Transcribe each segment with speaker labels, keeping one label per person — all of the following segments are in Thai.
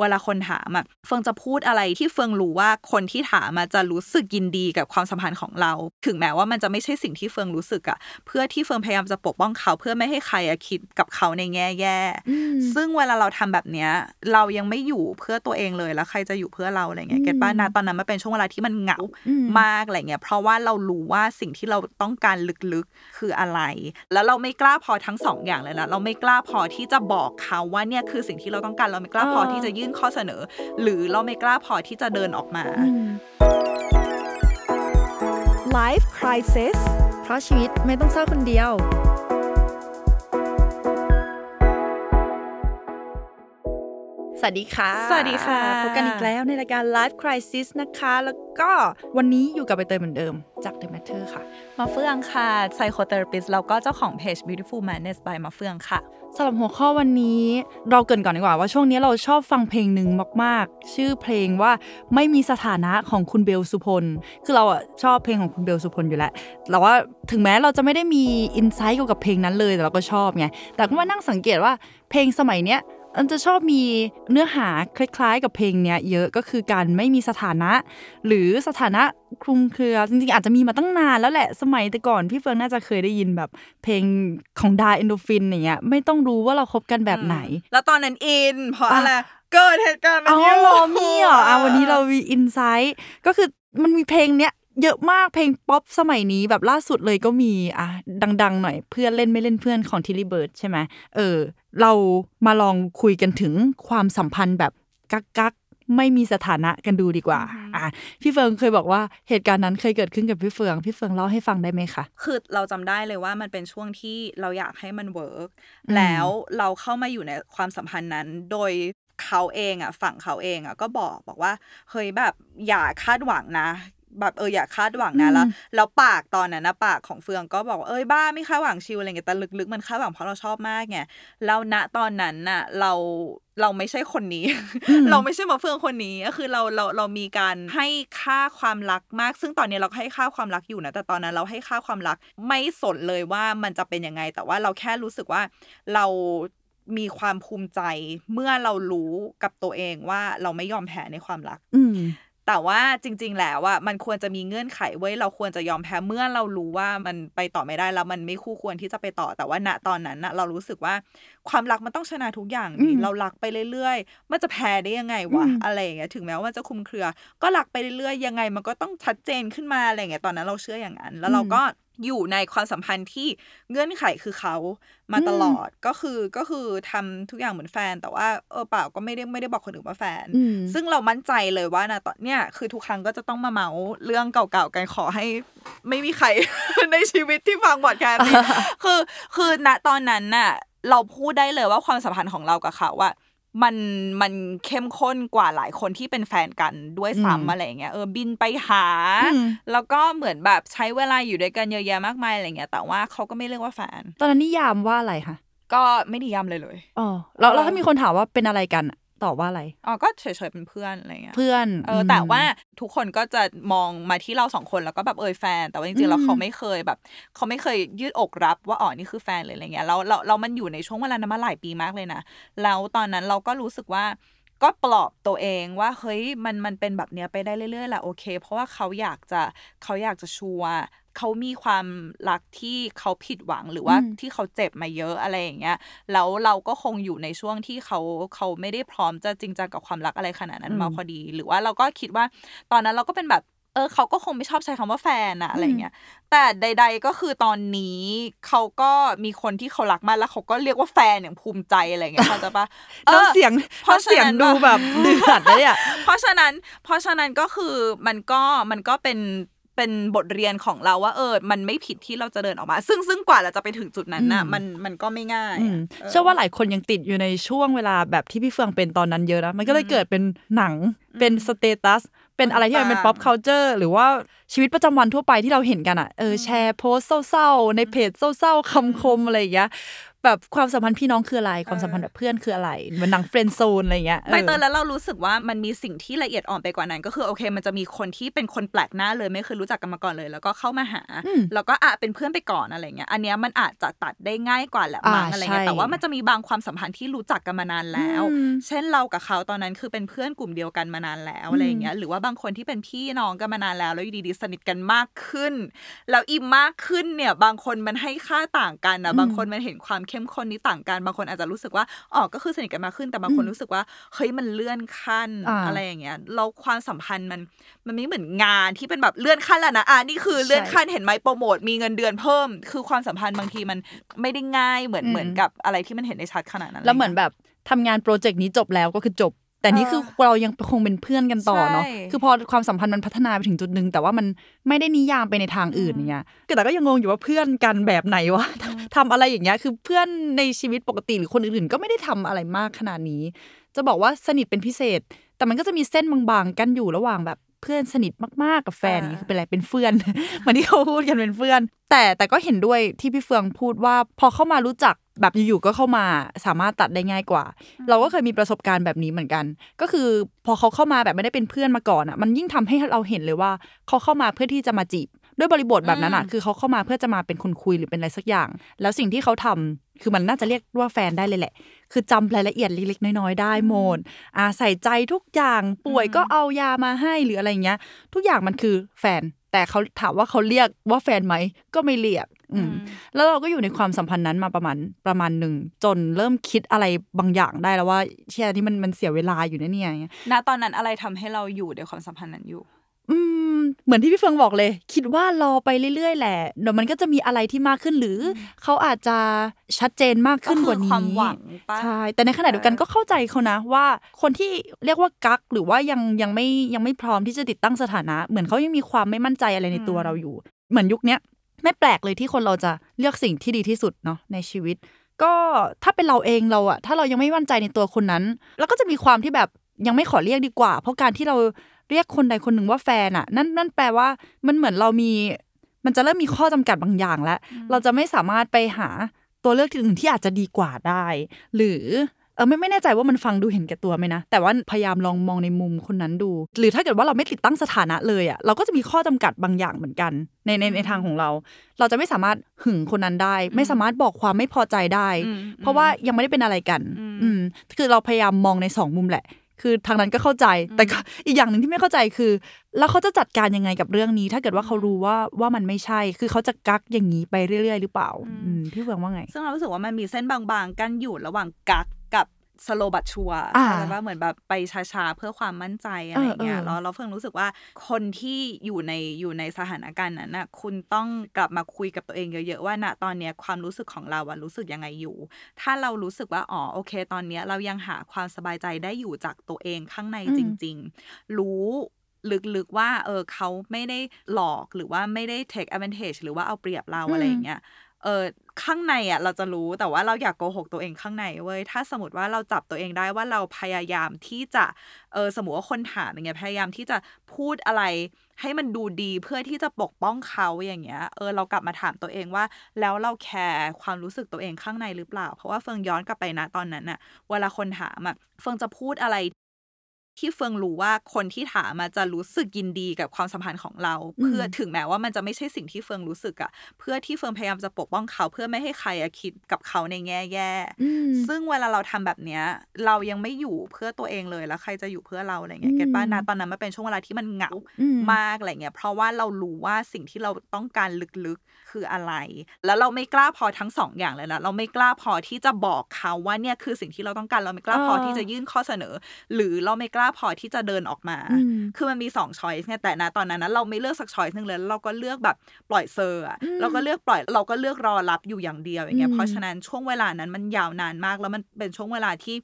Speaker 1: เวลาคนถามอะเฟิงจะพูดอะไรที่เฟิงรู้ว่าคนที่ถามมาจะรู้สึกยินดีกับความสัมพันธ์ของเรา ถึงแม้ว่ามันจะไม่ใช่สิ่งที่เฟิงรู้สึกอะเพื่อที่เฟิงพยายามจะปกป้องเขาเพื่อไม่ให้ใครคิดกับเขาในแง่แย่ซึ่งเวลาเราทำแบบเนี้ย เรายังไม่อยู่เพื่อตัวเองเลยแล้วใครจะอยู่เพื่อเราอะไรเงี้ยเก็ตป้านะตอนนั้นมันเป็นช่วงเวลาที่มันเหงามากอะไรเงี้ยเพราะว่าเรารู้ว่าสิ่งที่เราต้องการลึกๆคืออะไร แล้วเราไม่กล้าพอทั้งสองอย่างเลยนะเราไม่กล้าพอที่จะบอกเขาว่าเนี่ยคือสิ่งที่เราต้องการเราไม่กล้าพอที่จะยื่นข้อเสนอ หรือเราไม่กล้าพอที่จะเดินออกมา
Speaker 2: Life Crisis
Speaker 3: เพราะชีวิตไม่ต้องเศร้าคนเดียว สวัสดีค่ะ
Speaker 1: สวัสดีค่ะ
Speaker 3: พบกันอีกแล้วในรายการ Life Crisis นะคะ แล้วก็วันนี้อยู่กับใบเตยเหมือนเดิมจาก The Matter ค่ะ
Speaker 1: มาเฟืองค่ะ psychotherapist แล้วก็เจ้าของเพจ beautiful madness by มาเฟืองค่ะ
Speaker 3: สำหรับหัวข้อวันนี้เราเกรินก่อนดีกว่าว่าช่วงนี้เราชอบฟังเพลงหนึ่งมาก ๆ ชื่อเพลงว่าไม่มีสถานะของคุณเบลสุพล คือเราอะชอบเพลงของคุณเบลสุพลอยู่แล้วแต่ว่าถึงแม้เราจะไม่ได้มีอินไซต์เกี่ยวกับเพลงนั้นเลยแต่เราก็ชอบไงแต่ก็มานั่งสังเกตว่าเพลงสมัยเนี้ย มันจะชอบมีเนื้อหาคล้ายๆ กับเพลงเนี้ยเยอะก็คือการไม่มีสถานะ หรือสถานะคลุมเครือ จริงๆ อาจจะมีมาตั้งนานแล้วแหละสมัยแต่ก่อน พี่เฟิร์นน่าจะเคยได้ยินแบบเพลงของดาเอ็นโดรฟินอย่างเงี้ยไม่ต้องรู้ว่าเราคบกันแบบไหน
Speaker 1: แล้วตอนนั้นอินเพราะอะไรเกิดเหตุการณ์มัน
Speaker 3: อ๋อ
Speaker 1: เยอะ
Speaker 3: เหรอมีเหรออะวันนี้เรามี insight ก็คือมันมีเพลงเนี้ย เยอะมากเพลงป๊อปสมัยนี้แบบล่าสุดเลยก็มีอะดัง ๆ หน่อยเพื่อนเล่นไม่เล่นเพื่อนของ Tilly Birds ใช่ไหมเออ เรามาลองคุยกันถึงความสัมพันธ์แบบกั๊กกั๊กๆไม่มีสถานะกันดูดีกว่า อะพี่เฟืองเคยบอกว่าเหตุการณ์นั้นเคยเกิดขึ้นกับพี่เฟือง พี่เฟืองเล่าให้ฟังได้ไหมคะ
Speaker 1: คือเราจำได้เลยว่ามันเป็นช่วงที่เราอยากให้มัน work แล้วเราเข้ามาอยู่ในความสัมพันธ์นั้น โดยเขาเองอะฝั่งเขาเองอะก็บอกบอกว่าเฮ้ยแบบอย่าคาดหวังนะ แบบเอออย่าคาดหวังนะแล้วแล้วปากตอนนั้นนะปากของเฟืองก็บอกว่าเอ้ยบ้าไม่คาดหวัง chill อะไรเงี้ยแต่ลึกๆมันคาดหวังเพราะเราชอบมากไงแล้วณตอนนั้นน่ะเราเราไม่ใช่คนนี้ เราไม่ใช่มาเฟืองคนนี้ก็คือเราเราเรามีการให้ค่าความรักมาก ซึ่งตอนนี้เราก็ให้ค่าความรักอยู่นะแต่ตอนนั้นเราให้ค่าความรักไม่สนเลยว่ามันจะเป็นยังไง แต่ว่าเราแค่รู้สึกว่าเรามีความภูมิใจเมื่อเรารู้กับตัวเองว่าเราไม่ยอมแพ้ในความรัก
Speaker 3: อืม
Speaker 1: แต่ว่าจริง ๆ แล้วอะมันควรจะมีเงื่อนไขไว้ยเราควรจะยอมแพ้เมื่อเรารู้ว่ามันไปต่อไม่ได้แล้วมันไม่คู่ควรที่จะไปต่อแต่ว่าณตอนนั้นน่ะเรารู้สึกว่าความรักมันต้องชนะทุกอย่างนี่
Speaker 3: อืม
Speaker 1: เรารักไปเรื่อยๆ มันจะแพ้ได้ยังไงวะ
Speaker 3: อืม
Speaker 1: อะไรอย่างเงี้ยถึงแม้ว่ามันจะคลุมเครือ ก็รักไปเรื่อยๆยังไงมันก็ต้องชัดเจนขึ้นมาอะไรอย่างเงี้ยตอนนั้นเราเชื่ออย่างนั้น แล้วเราก็ อยู่ในความสัมพันธ์ที่เงื่อนไขคือเขามาตลอดก็คือก็คือทำทุกอย่างเหมือนแฟน แต่ว่าเออเปล่าก็ไม่ได้ไม่ได้บอกคนอื่นว่าแฟน
Speaker 3: อืม
Speaker 1: ซึ่งเรามั่นใจเลยว่านะตอนเนี้ยคือทุกครั้งก็จะต้องมาเมาเรื่องเก่าๆกันขอให้ ไม่มีใครในชีวิตที่ฟังบอดแคสต์นี้คือคือณตอนนั้นน่ะ เราพูดได้เลยว่าความสัมพันธ์ของเรากับเขาอะ มันมันเข้มข้นกว่าหลายคนที่เป็นแฟนกันด้วย
Speaker 3: อืม
Speaker 1: ซ้ำอะไรอย่างเงี้ยเออบินไปหา
Speaker 3: อืม
Speaker 1: แล้วก็เหมือนแบบใช้เวลาอยู่ด้วยกันเยอะแยะมากมายอะไรเงี้ยแต่ว่าเขาก็ไม่เรียกว่าแฟน
Speaker 3: ตอนนั้นนิยามว่าอะไรคะ
Speaker 1: ก็ไม่นิยามเลยเลย
Speaker 3: อ๋อแล้วแล้วถ้ามีคนถามว่าเป็นอะไรกันอะ ตอบว่าอะไร
Speaker 1: อ๋อก็เฉยๆเป็นเพื่อนอะไรเงี้ย
Speaker 3: เพื่อน
Speaker 1: เอออแต่ว่าทุกคนก็จะมองมาที่เราสองคนแล้วก็แบบเอยแฟน แต่ว่าจริงๆแล้วเขาไม่เคยแบบ เขาไม่เคยยืดอกรับว่าอ๋อนี่คือแฟนเลยอะไรเงี้ยแล้วเราเรามันอยู่ในช่วงเวลานั้นมาหลายปีมากเลยนะแล้วตอนนั้นเราก็รู้สึกว่าก็ปลอบตัวเองว่าเฮ้ยมันมันเป็นแบบเนี้ยไปได้เรื่อยๆแหละโอเค เพราะว่าเขาอยากจะเขาอยากจะชัวร์ เขามีความรักที่เขาผิดหวังหรือว่า
Speaker 3: อืม
Speaker 1: ที่เขาเจ็บมาเยอะอะไรอย่างเงี้ยแล้วเราก็คงอยู่ในช่วงที่เขาเขาไม่ได้พร้อมจะจริงจังกับความรักอะไรขนาดนั้นมาพอดี หรือว่าเราก็คิดว่าตอนนั้นเราก็เป็นแบบเออเขาก็คงไม่ชอบใช้คำว่าแฟนอะอะไรเงี้ย แต่ใด ๆ ก็คือตอนนี้เขาก็มีคนที่เขารักมากแล้วเขาก็เรียกว่าแฟนอย่างภูมิใจอะไรเงี้ยเข้าใจปะ
Speaker 3: แล้ว
Speaker 1: ออ
Speaker 3: เสียง
Speaker 1: เพราะ
Speaker 3: เสียง
Speaker 1: ฉะนั้น
Speaker 3: ดูแบบเดือดเลยอะ
Speaker 1: เพราะฉะนั้น เพราะฉะนั้นก็คือมันก็มันก็เป็น เป็นบทเรียนของเราว่าเออ มันไม่ผิดที่เราจะเดินออกมา ซึ่งซึ่งกว่าเราจะไปถึงจุดนั้นน่ะ
Speaker 3: อืม
Speaker 1: มันมันก็ไม่ง่าย
Speaker 3: อื
Speaker 1: อะ
Speaker 3: ม
Speaker 1: เออ
Speaker 3: เชื่อว่าหลายคนยังติดอยู่ในช่วงเวลาแบบที่พี่เฟืองเป็นตอนนั้นเยอะนะมันก็เลยเกิดเป็นหนังเป็น status เป็นอะไรที่มันเป็น
Speaker 1: ต่าง
Speaker 3: pop culture หรือว่าชีวิตประจำวันทั่วไปที่เราเห็นกันอะเออแชร์โพสต์เศร้าๆในเพจเศร้าๆคำคมอะไรอย่างเงี้ย แบบความสัมพันธ์พี่น้องคืออะไรความสัมพันธ์แบบเพื่อนคืออะไรเหมือนหนัง Friend Zone อะไรเงี้ย
Speaker 1: ใบเตยแล้วเรารู้สึกว่ามันมีสิ่งที่ละเอียดอ่อนไปกว่านั้น ก็คือโอเค มันจะมีคนที่เป็นคนแปลกหน้าเลยไม่เคยรู้จักกันมาก่อนเลย แล้วก็เข้ามาหา แล้วก็อะเป็นเพื่อนไปก่อนอะไรเงี้ยอันเนี้ยมันอาจจะตัดได้ง่ายกว่าแหละมั้ง
Speaker 3: อ่า
Speaker 1: อะไรเงี้ย
Speaker 3: ใช่
Speaker 1: แต่ว่ามันจะมีบางความสัมพันธ์ที่รู้จักกันมานานแล้ว
Speaker 3: อืม
Speaker 1: เช่นเรากับเขาตอนนั้นคือเป็นเพื่อนกลุ่มเดียวกันมานานแล้วอะไรอย่างเงี้ยหรือว่าบางคนที่เป็นพี่น้องกันมานานแล้วแล้วอยู่ดีๆสนิทกันมากขึ้นแล้วอีมากขึ้นเนี่ยบางคนมันให้ค่าต่างกันนะบางคนมันเห็นความเข้มข้นนี้ต่างกันบางคนอาจจะรู้สึกว่าอ๋อก็คือสนิทกันมากขึ้นแต่บางคนรู้สึกว่าเฮ้ยมันเลื่อนขั้น
Speaker 3: อ่า
Speaker 1: อะไรอย่างเงี้ยเราความสัมพันธ์มันมันไม่เหมือนงานที่เป็นแบบเลื่อนขั้นแล้วนะอะนี่คือเลื่อนขั้นเห็นไหมโปรโมทมีเงินเดือนเพิ่ม คือความสัมพันธ์บางทีมันไม่ได้ง่ายเหมือนเหมือนกับอะไรที่มันเห็นในชัดขนาดนั้น
Speaker 3: แล้วเหมือนแบบทำงานโปรเจกต์นี้จบแล้วก็คือจบ แต่นี่คือเรายังคงเป็นเพื่อนกันต่อเนาะ
Speaker 1: ใช่
Speaker 3: คือพอความสัมพันธ์มันพัฒนาไปถึงจุดหนึ่งแต่ว่ามันไม่ได้นิยามไปในทางอื่นอย่างเงี้ยแต่ก็ยังงงอยู่ว่าเพื่อนกันแบบไหนวะทำอะไรอย่างเงี้ยคือเพื่อนในชีวิตปกติหรือคนอื่นๆ ก็ไม่ได้ทำอะไรมากขนาดนี้ จะบอกว่าสนิทเป็นพิเศษ แต่มันก็จะมีเส้นบางๆ กันอยู่ระหว่างแบบ เพื่อนสนิทมากๆกับแฟน
Speaker 1: อ่า
Speaker 3: นี่คือเป็นอะไรเป็นเพื่อนเหมือนที่เขาพูดกันเป็นเพื่อน แต่แต่ก็เห็นด้วยที่พี่เฟืองพูดว่า พอเข้ามารู้จักแบบอยู่ๆก็เข้ามาสามารถตัดได้ง่ายกว่า เราก็เคยมีประสบการณ์แบบนี้เหมือนกัน ก็คือพอเขาเข้ามาแบบไม่ได้เป็นเพื่อนมาก่อนอะ มันยิ่งทำให้เราเห็นเลยว่าเขาเข้ามาเพื่อที่จะมาจีบด้วยบริบทแบบนั้นอะ
Speaker 1: อืม
Speaker 3: คือเขาเข้ามาเพื่อจะมาเป็นคนคุยหรือเป็นอะไรสักอย่าง แล้วสิ่งที่เขาทำ คือมันน่าจะเรียกว่าแฟนได้เลยแหละ คือจำรายละเอียดเล็กๆน้อยๆได้หมดอ่าใส่ใจทุกอย่างป่วยก็เอายามาให้หรืออะไรเงี้ย ทุกอย่างมันคือแฟน แต่เขาถามว่าเขาเรียกว่าแฟนไหมก็ไม่เรียก อืม แล้วเราก็อยู่ในความสัมพันธ์นั้นมาประมาณประมาณหนึ่งจนเริ่มคิดอะไรบางอย่างได้แล้วว่าเชี่ยนี่มันมันเสียเวลาอยู่นะเนี่ย
Speaker 1: ณตอนนั้นอะไรทำให้เราอยู่ในความสัมพันธ์นั้นอยู่
Speaker 3: อืม เหมือนที่พี่เฟืองบอกเลย คิดว่ารอไปเรื่อยๆแหละเดี๋ยวมันก็จะมีอะไรที่มากขึ้นหรืออเขาอาจจะชัดเจนมากขึ้นกว่านี้
Speaker 1: ก็คือความหวังปะ
Speaker 3: ใช่แต่ในขณะเดียวกันก็เข้าใจเขานะว่า คนที่เรียกว่ากักหรือว่ายังยังไม่ยังไม่พร้อมที่จะติดตั้งสถานะ เหมือนเขายังมีความไม่มั่นใจอะไรในตัวเราอยู่ เหมือนยุคเนี้ยไม่แปลกเลยที่คนเราจะเลือกสิ่งที่ดีที่สุดเนาะในชีวิต ก็ถ้าเป็นเราเองเราอะถ้าเรายังไม่มั่นใจในตัวคนนั้นแล้วก็จะมีความที่แบบยังไม่ขอเรียกดีกว่า เพราะการที่เรา เรียกคนใดคนหนึ่งว่าแฟนอะนั่นนั่นแปลว่ามันเหมือนเรามี มันจะเริ่มมีข้อจำกัดบางอย่างแล้ว เราจะไม่สามารถไปหาตัวเลือกที่อื่นที่อาจจะดีกว่าได้ หรือเออไม่ไม่แน่ใจว่ามันฟังดูเห็นแก่ตัวไหมนะ แต่ว่าพยายามลองมองในมุมคนนั้นดู หรือถ้าเกิดว่าเราไม่ติดตั้งสถานะเลยอะเราก็จะมีข้อจำกัดบางอย่างเหมือนกันในในในทางของเรา เราจะไม่สามารถหึงคนนั้นได้ ไม่สามารถบอกความไม่พอใจได้
Speaker 1: อืม
Speaker 3: เพราะว่ายังไม่ได้เป็นอะไรกัน
Speaker 1: อืม
Speaker 3: อืมคือเราพยายามมองในสองมุมแหละ คือทางนั้นก็เข้าใจ แต่ก็อีกอย่างหนึ่งที่ไม่เข้าใจคือ แล้วเขาจะจัดการยังไงกับเรื่องนี้ ถ้าเกิดว่าเขารู้ว่าว่ามันไม่ใช่ คือเขาจะกักอย่างนี้ไปเรื่อยๆ หรือเปล่าอืมพี่เฟืองว่าไง
Speaker 1: ซึ่งเรารู้สึกว่ามันมีเส้นบางๆ กันอยู่ระหว่างกักกับ สโลบัตชัว
Speaker 3: อ่า
Speaker 1: เข้าใจว่าเหมือนแบบไปช้าๆ เพื่อความมั่นใจอะไรอย่างเงี้ย
Speaker 3: เออเออ
Speaker 1: แล้วเราเพิ่งรู้สึกว่าคนที่อยู่ในอยู่ในสถานการณ์นั้นน่ะคุณต้องกลับมาคุยกับตัวเองเยอะๆว่าณตอนเนี้ยความรู้สึกของเราอะรู้สึกยังไงอยู่ ถ้าเรารู้สึกว่าอ๋อโอเค ตอนเนี้ยเรายังหาความสบายใจได้อยู่จากตัวเองข้างใน
Speaker 3: อืม
Speaker 1: จริง ๆ รู้ลึกๆว่าเออเขาไม่ได้หลอกหรือว่าไม่ได้ take advantage หรือว่าเอาเปรียบเราอะไรอย่างเงี้ย เออข้างในอะเราจะรู้แต่ว่าเราอยากโกหกตัวเองข้างในเว้ยถ้าสมมติว่าเราจับตัวเองได้ว่าเราพยายามที่จะเออสมมติว่าคนถามอย่างเงี้ยพยายามที่จะพูดอะไร ให้มันดูดีเพื่อที่จะปกป้องเขาอย่างเงี้ยเออเรากลับมาถามตัวเองว่า แล้วเราแคร์ความรู้สึกตัวเองข้างในหรือเปล่า เพราะว่าเฟิงย้อนกลับไปนะตอนนั้นน่ะเวลาคนถามอะเฟิงจะพูดอะไร ที่เฟิงรู้ว่าคนที่ถามมาจะรู้สึกยินดีกับความสัมพันธ์ของเรา
Speaker 3: อืม
Speaker 1: เพื่อถึงแม้ว่ามันจะไม่ใช่สิ่งที่เฟิงรู้สึกอะเพื่อที่เฟิงพยายามจะปกป้องเขา เพื่อไม่ให้ใครอะคิดกับเขาในแง่แย่
Speaker 3: อืม
Speaker 1: ซึ่งเวลาเราทำแบบเนี้ย เรายังไม่อยู่เพื่อตัวเองเลยแล้วใครจะอยู่เพื่อเราอะไรเงี้ย
Speaker 3: อืม
Speaker 1: เก็ตป้านะตอนนั้นมันเป็นช่วงเวลาที่มันเหงา
Speaker 3: อืม
Speaker 1: มากอะไรเงี้ยเพราะว่าเรารู้ว่าสิ่งที่เราต้องการลึกๆคืออะไร แล้วเราไม่กล้าพอทั้งสองอย่างเลยนะเราไม่กล้าพอที่จะบอกเขาว่าเนี่ยคือสิ่งที่เราต้องการเราไม่กล้าพอ
Speaker 3: เออ
Speaker 1: ที่จะยื่นข้อเสนอ หรือเราไม่กล้าพอที่จะเดินออกมา
Speaker 3: อืม
Speaker 1: คือมันมีสองช้อยส์ไงแต่นะตอนนั้นนะเราไม่เลือกสักช้อยส์หนึ่งเลยแล้วเราก็เลือกแบบปล่อยเซอร์อะ
Speaker 3: อืม
Speaker 1: เราก็เลือกปล่อยเราก็เลือกรอรับอยู่อย่างเดียวอย่างเงี้
Speaker 3: อื
Speaker 1: ย
Speaker 3: ม
Speaker 1: เพราะฉะนั้นช่วงเวลานั้นมันยาวนานมากแล้วมันเป็นช่วงเวลาที่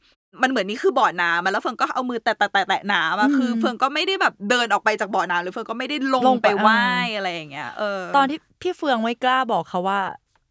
Speaker 1: มันเหมือนนี่คือบ่อน้ำอะแล้วเฟืองก็เอามือแตะแตะแตะแตะน้ำอะคือเฟืองก็ไม่ได้แบบเดินออกไปจากบ่อน้ำหรือเฟืองก็ไม่ได้ลง
Speaker 3: ลงไป
Speaker 1: ไปไหว่าย
Speaker 3: อ่า
Speaker 1: อะไรอย่างเงี้ยเออ
Speaker 3: ตอนที่พี่เฟืองไม่กล้าบอกเขาว่า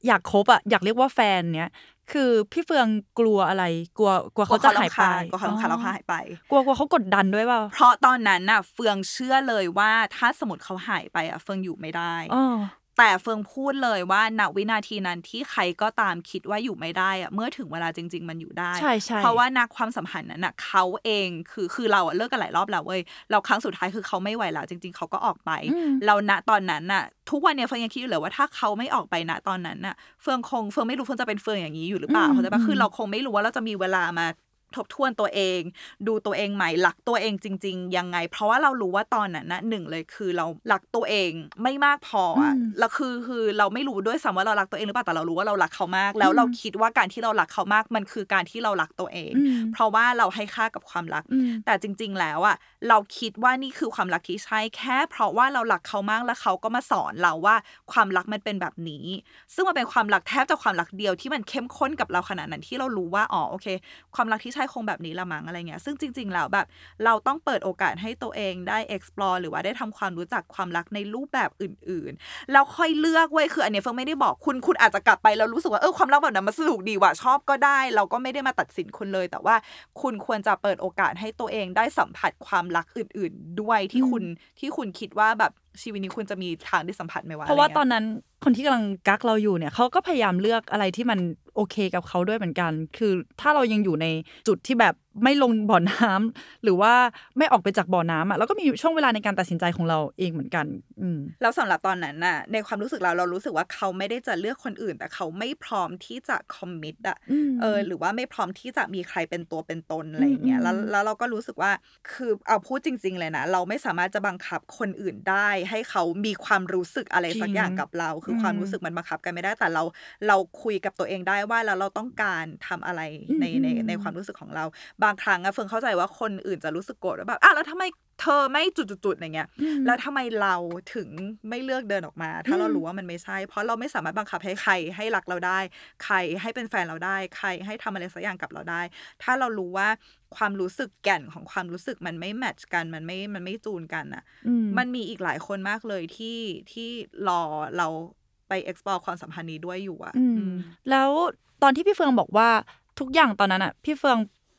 Speaker 3: อยากคบอะอยากเรียกว่าแฟนเนี้ย คือพี่เฟืองกลัวอะไร กลัวกลัวเขาจะหายไป
Speaker 1: ก็เขารำคาญเราหายไป
Speaker 3: กลัวกลัวเขากดดันด้วยเปล่า
Speaker 1: เพราะตอนนั้นน่ะ เฟืองเชื่อเลยว่าถ้าสมมติเขาหายไปอะเฟืองอยู่ไม่ได้
Speaker 3: อ๋อ
Speaker 1: แต่เฟืองพูดเลยว่าณวินาทีนั้นที่ใครก็ตามคิดว่าอยู่ไม่ได้อะเมื่อถึงเวลาจริง ๆ มันอยู่ได้
Speaker 3: ใช่ใช่
Speaker 1: เพราะว่านักความสัมพันธ์นั้นน่ะเขาเองคือคือเราอะเลิกกันหลายรอบแล้วเว้ยเราครั้งสุดท้ายคือเขาไม่ไหวแล้วจริง ๆ เขาก็ออกไป
Speaker 3: อืม
Speaker 1: เราณตอนนั้นน่ะ ทุกวันเนี้ยเฟิงยังคิดอยู่เลยว่าถ้าเขาไม่ออกไปณตอนนั้นน่ะเฟิงคงเฟิงไม่รู้เฟิงจะเป็นเฟิงอย่างนี้อยู่หรือเปล่า
Speaker 3: อืม
Speaker 1: เข้าใจปะ
Speaker 3: อืม
Speaker 1: คือเราคงไม่รู้ว่าเราจะมีเวลามา ทบทวนตัวเอง ดูตัวเองใหม่หลักตัวเองจริง ๆ ยังไง เพราะว่าเรารู้ว่าตอนนั้นนะหนึ่งเลยคือเราหลักตัวเองไม่มากพออะ
Speaker 3: อืม
Speaker 1: แล้วคือคือเราไม่รู้ด้วยซ้ำว่าเรารักตัวเองหรือเปล่าแต่เรารู้ว่าเรารักเขามาก แล้วเราคิดว่าการที่เรารักเขามากมันคือการที่เรารักตัวเอง
Speaker 3: อืม
Speaker 1: เพราะว่าเราให้ค่ากับความรัก
Speaker 3: อืม
Speaker 1: แต่จริง ๆ แล้วอะเราคิดว่านี่คือความรักที่ใช่แค่ เพราะว่าเรารักเขามากแล้วเขาก็มาสอนเราว่าความรักมันเป็นแบบนี้ ซึ่งมันเป็นความรักแทบจะความรักเดียวที่มันเข้มข้นกับเราขนาดนั้นที่เรารู้ว่าอ๋อโอเค ความรักที่ใช่คงแบบนี้ละมั้งอะไรเงี้ย ซึ่งจริง ๆ แล้วแบบเราต้องเปิดโอกาสให้ตัวเองได้ explore หรือว่าได้ทำความรู้จักความรักในรูปแบบอื่นๆ แล้วค่อยเลือกเว้ยคืออันนี้เฟิงไม่ได้บอกคุณคุณอาจจะกลับไปแล้วรู้สึกว่าเออความรักแบบนั้นมันสนุกดีว่ะชอบก็ได้ เราก็ไม่ได้มาตัดสินคุณเลย แต่ว่าคุณควรจะเปิดโอกาสให้ตัวเองได้สัมผัสความรักอื่น ๆ ด้วยที่คุณที่คุณคิดว่าแบบ ชีวิตนี้คุณจะมีทางได้สัมผัสไหมวะ
Speaker 3: เพราะว่าตอนนั้นคนที่กำลังกักเราอยู่เนี่ยเขาก็พยายามเลือกอะไรที่มันโอเคกับเขาด้วยเหมือนกัน คือถ้าเรายังอยู่ในจุดที่แบบ ไม่ลงบ่อน้ำหรือว่าไม่ออกไปจากบ่อน้ำอะเราก็มีช่วงเวลาในการตัดสินใจของเราเองเหมือนกัน อืม
Speaker 1: แล้วสำหรับตอนนั้นน่ะ ในความรู้สึกเราเรารู้สึกว่าเขาไม่ได้จะเลือกคนอื่น แต่เขาไม่พร้อมที่จะคอมมิตอะ
Speaker 3: อืม
Speaker 1: เออ หรือว่าไม่พร้อมที่จะมีใครเป็นตัวเป็นตนอะไรอย่างเงี้ย
Speaker 3: อืม
Speaker 1: แล้วแล้วเราก็รู้สึกว่าคือเอาพูดจริง ๆ เลยนะเราไม่สามารถจะบังคับคนอื่นได้ ให้เขามีความรู้สึกอะไรสักอย่างกับเรา คือความรู้สึกมันบังคับกันไม่ได้แต่เราเราคุยกับตัวเองได้ว่าแล้วเราต้องการทำอะไรในในในความรู้สึกของเราบางครั้งอะเฟิงเข้าใจว่าคนอื่นจะรู้สึกโกรธว่าแบบอะแล้วทำไมเธอไม่จุดๆๆอย่างเงี้ย แล้วทำไมเราถึงไม่เลือกเดินออกมา ถ้าเรารู้ว่ามันไม่ใช่ เพราะเราไม่สามารถบังคับให้ใครให้รักเราได้ ใครให้เป็นแฟนเราได้ ใครให้ทำอะไรสักอย่างกับเราได้ ถ้าเรารู้ว่าความรู้สึกแก่นของความรู้สึกมันไม่แมทช์กันมันไม่มันไม่จูนกันอะ
Speaker 3: อืม
Speaker 1: มันมีอีกหลายคนมากเลยที่ที่รอเราไป explore ความสัมพันธ์นี้ด้วยอยู่อะ
Speaker 3: อืม
Speaker 1: อืม
Speaker 3: แล้วตอนที่พี่เฟืองบอกว่าทุกอย่างตอนนั้นอะพี่เฟือง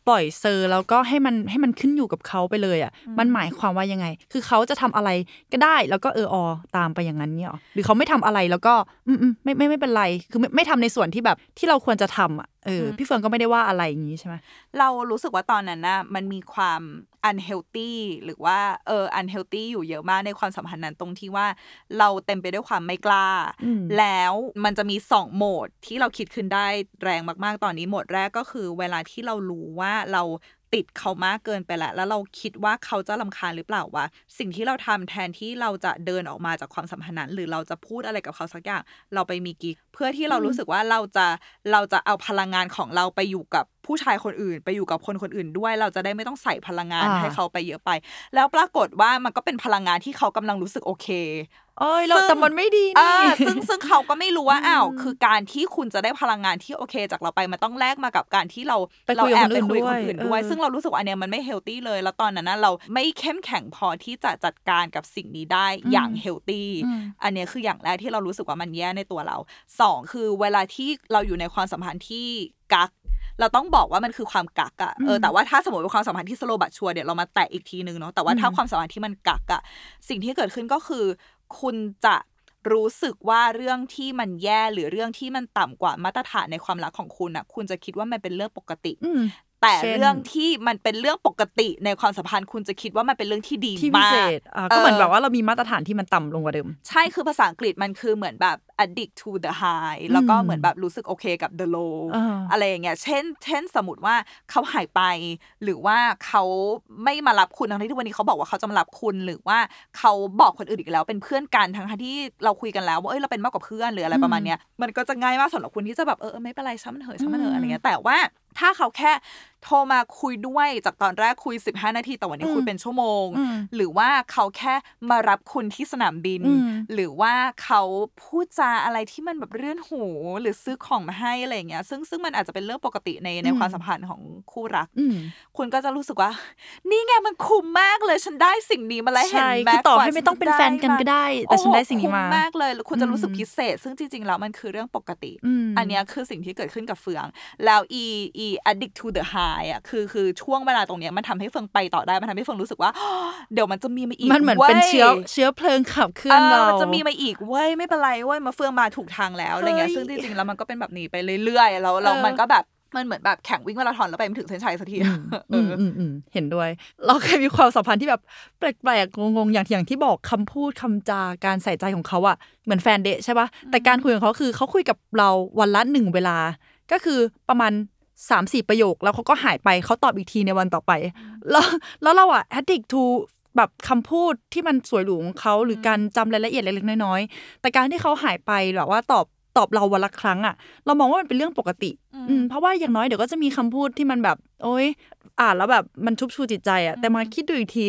Speaker 3: ปล่อยเซอร์แล้วก็ให้มันให้มันขึ้นอยู่กับเขาไปเลยอะ มันหมายความว่ายังไง คือเขาจะทำอะไรก็ได้แล้วก็เอออตามไปอย่างนั้นเนี่ยหรอหรือเขาไม่ทำอะไรแล้วก็อืมอืมไม่ไม่ไม่เป็นไร คือไม่ไม่ทำในส่วนที่แบบที่เราควรจะทำอะเอออพี่เฟืองก็ไม่ได้ว่าอะไรอย่างนี้ใช่ไหม
Speaker 1: เรารู้สึกว่าตอนนั้นน่ะมันมีความ unhealthy หรือว่าเออ unhealthy อยู่เยอะมากในความสัมพันธ์นั้นตรงที่ว่าเราเต็มไปด้วยความไม่กล้า
Speaker 3: อืม
Speaker 1: แล้วมันจะมีสองโหมดที่เราคิดขึ้นได้แรงมากๆตอนนี้โหมดแรกก็คือ เวลาที่เรารู้ว่าเรา ติดเขามากเกินไปแล้วแล้วเราคิดว่าเขาจะลำคาญหรือเปล่าวะสิ่งที่เราทำแทนที่เราจะเดินออกมาจากความสัมพันธ์นั้นหรือเราจะพูดอะไรกับเขาสักอย่าง เราไปมีกิ๊กเพื่อที่เรารู้สึกว่าเราจะเราจะเอาพลังงานของเราไปอยู่กับผู้ชายคนอื่น ไปอยู่กับคนคนอื่นด้วย เราจะได้ไม่ต้องใส่พลังงาน
Speaker 3: อ่า
Speaker 1: ให้เขาไปเยอะไป แล้วปรากฏว่ามันก็เป็นพลังงานที่เขากำลังรู้สึกโอเค
Speaker 3: เอ้ยเรา
Speaker 1: ซึ่ง
Speaker 3: แต่มันไม่ดี
Speaker 1: อ่า
Speaker 3: นี่
Speaker 1: ซึ่งซึ่งเขาก็ไม่รู้ว่า
Speaker 3: อืม
Speaker 1: อ้าวคือการที่คุณจะได้พลังงานที่โอเค จากเราไปมันต้องแลกมากับการที่เรา
Speaker 3: ไป
Speaker 1: เรา
Speaker 3: คุยกับ
Speaker 1: แอบ
Speaker 3: คน
Speaker 1: ไป
Speaker 3: อื่น
Speaker 1: คุยกับ
Speaker 3: ด้
Speaker 1: ค
Speaker 3: วย
Speaker 1: นอื่นด้วย
Speaker 3: เออ
Speaker 1: ซึ่งเรารู้สึกว่าอันเนี้ยมันไม่เฮลตี้เลยแล้วตอนนั้นนะเราไม่เข้มแข็งพอที่จะจัดการกับสิ่งนี้ได้อย่างเฮลตี้
Speaker 3: อืม
Speaker 1: อันเนี้ยคืออย่างแรกที่เรารู้สึกว่ามันแย่ในตัวเราสองคือเวลาที่เราอยู่ในความสัมพันธ์ที่กัก เราต้องบอกว่ามันคือความกักอะเออ
Speaker 3: อืม
Speaker 1: แต่ว่าถ้าสมมติเป็นความสัมพันธ์ที่สโลบัตชัวร์เดี๋ยวเรามาแตะอีกทีนึงเนาะแต่ว่าถ้า
Speaker 3: อืม
Speaker 1: ความสัมพันธ์ที่มันกักอะสิ่งที่เกิดขึ้นก็คือ คุณจะรู้สึกว่าเรื่องที่มันแย่หรือเรื่องที่มันต่ำกว่ามาตรฐานในความรักของคุณอะคุณจะคิดว่ามันเป็นเรื่องปกติ แต่
Speaker 3: เช่น
Speaker 1: เรื่องที่มันเป็นเรื่องปกติในความสัมพันธ์คุณจะคิดว่ามันเป็นเรื่องที่ดี
Speaker 3: ที่พิ
Speaker 1: มา
Speaker 3: เศ
Speaker 1: ก
Speaker 3: ษอ่าก็เหมือน
Speaker 1: เออ
Speaker 3: แบบว่าเรามีมาตรฐานที่มันต่ำลงกว่าเดิม
Speaker 1: ใช่คือภาษาอังกฤษมันคือเหมือนแบบ addict to the high แล้วก็เหมือนแบบรู้สึกโอเคกับ the low
Speaker 3: อ่า
Speaker 1: อะไรอย่างเงี้ยเช่น เช่นสมมติว่าเขาหายไป หรือว่าเขาไม่มารับคุณทั้งที่ทุกวันนี้เขาบอกว่าเขาจะมารับคุณ หรือว่าเขาบอกคนอื่นอีกแล้วเป็นเพื่อนกันทั้งที่เราคุยกันแล้วว่าเอ้ยเราเป็นมากกว่าเพื่อนหรืออะไรประมาณเนี้ยมันก็จะง่ายมากสำหรับคุณที่จะแบบเออเออไม่เป็นไรช่างมันเถอะช่างมันเถอะอะไรเงี้ยแต่ว่าถ้าเขาแค่ โทรมาคุยด้วยจากตอนแรกคุย 15 นาทีแต่วันนี้คุยเป็นชั่วโมง
Speaker 3: อืม
Speaker 1: หรือว่าเขาแค่มารับคุณที่สนามบิน
Speaker 3: อืม
Speaker 1: หรือว่าเขาพูดจาอะไรที่มันแบบเรื่อนหู หรือซื้อของมาให้อะไรอย่างเงี้ย ซึ่งซึ่งมันอาจจะเป็นเรื่องปกติในใน
Speaker 3: อืม
Speaker 1: ความสัมพันธ์ของคู่รัก
Speaker 3: อืม
Speaker 1: คุณก็จะรู้สึกว่า นี่ไงมันคุ้มมากเลยฉันได้สิ่งนี้มาแล้วเห็น
Speaker 3: ใช่
Speaker 1: ไหม
Speaker 3: คือต่อก
Speaker 1: ว่า
Speaker 3: ให้ไม่ต้องเป็นแฟนกันก็ได้ แต่
Speaker 1: โอ้โห
Speaker 3: ฉันได้สิ่งนี้มา
Speaker 1: คุ้มากเลยแล้วคุณจะรู้สึก
Speaker 3: อืม
Speaker 1: พิเศษ ซึ่งจริงๆแล้วมันคือเรื่องปกติ
Speaker 3: อืม
Speaker 1: อันเนี้ยคือสิ่งที่เกิดขึ้นกับเฟือง แล้วอีอี addict to the high อะคือคือช่วงเวลาตรงเนี้ยมันทำให้เฟิงไปต่อได้มันทำให้เฟิงรู้สึกว่า เดี๋ยวมันจะมีมาอีก
Speaker 3: มันเหมือนเป็น
Speaker 1: ว้ย
Speaker 3: เชื้อเชื้อเพลิงขับเคลื่อนเรา
Speaker 1: มันจะมีมาอีกเว้ยไม่เป็นไรเว้ยมาเฟืองมาถูกทางแล้วอะไรเงี้ย
Speaker 3: เฮ้ย
Speaker 1: ซึ่งจริงๆแล้วมันก็เป็นแบบนี้ไปเรื่อยๆแล้วแล้ว
Speaker 3: เออ
Speaker 1: มันก็แบบมันเหมือนแบบแข่งวิ่งมาราธอนแล้วไปไม่ถึงเส้นชัยสักทีเอ
Speaker 3: อืม
Speaker 1: อ
Speaker 3: อืมอืมเห็นด้วย เราเคยมีความสัมพันธ์ที่แบบแปลกๆงงๆอย่างอย่างที่บอกคำพูดคำจาการใส่ใจของเขาอะเหมือนแฟนเดทใช่ปะแต่การคุยของเขาคือเขาคุยกับเราวันละหนึ่งเวลา ก็คือประมาณ สามสี่ประโยค แล้วเขาก็หายไปเขาตอบอีกทีในวันต่อไป แล้วแล้วเราอะ addict to แบบคำพูดที่มันสวยหรูของเขาหรือการจำรายละเอียดเล็กๆน้อยๆแต่การที่เขาหายไปแบบว่าตอบตอบเราวันละครั้งอะเรามองว่ามันเป็นเรื่องปกติ อืมเพราะว่าอย่างน้อยเดี๋ยวก็จะมีคำพูดที่มันแบบ โอ๊ยอ่านแล้วแบบมันชุบชูจิตใจอะแต่มาคิดดูอีกที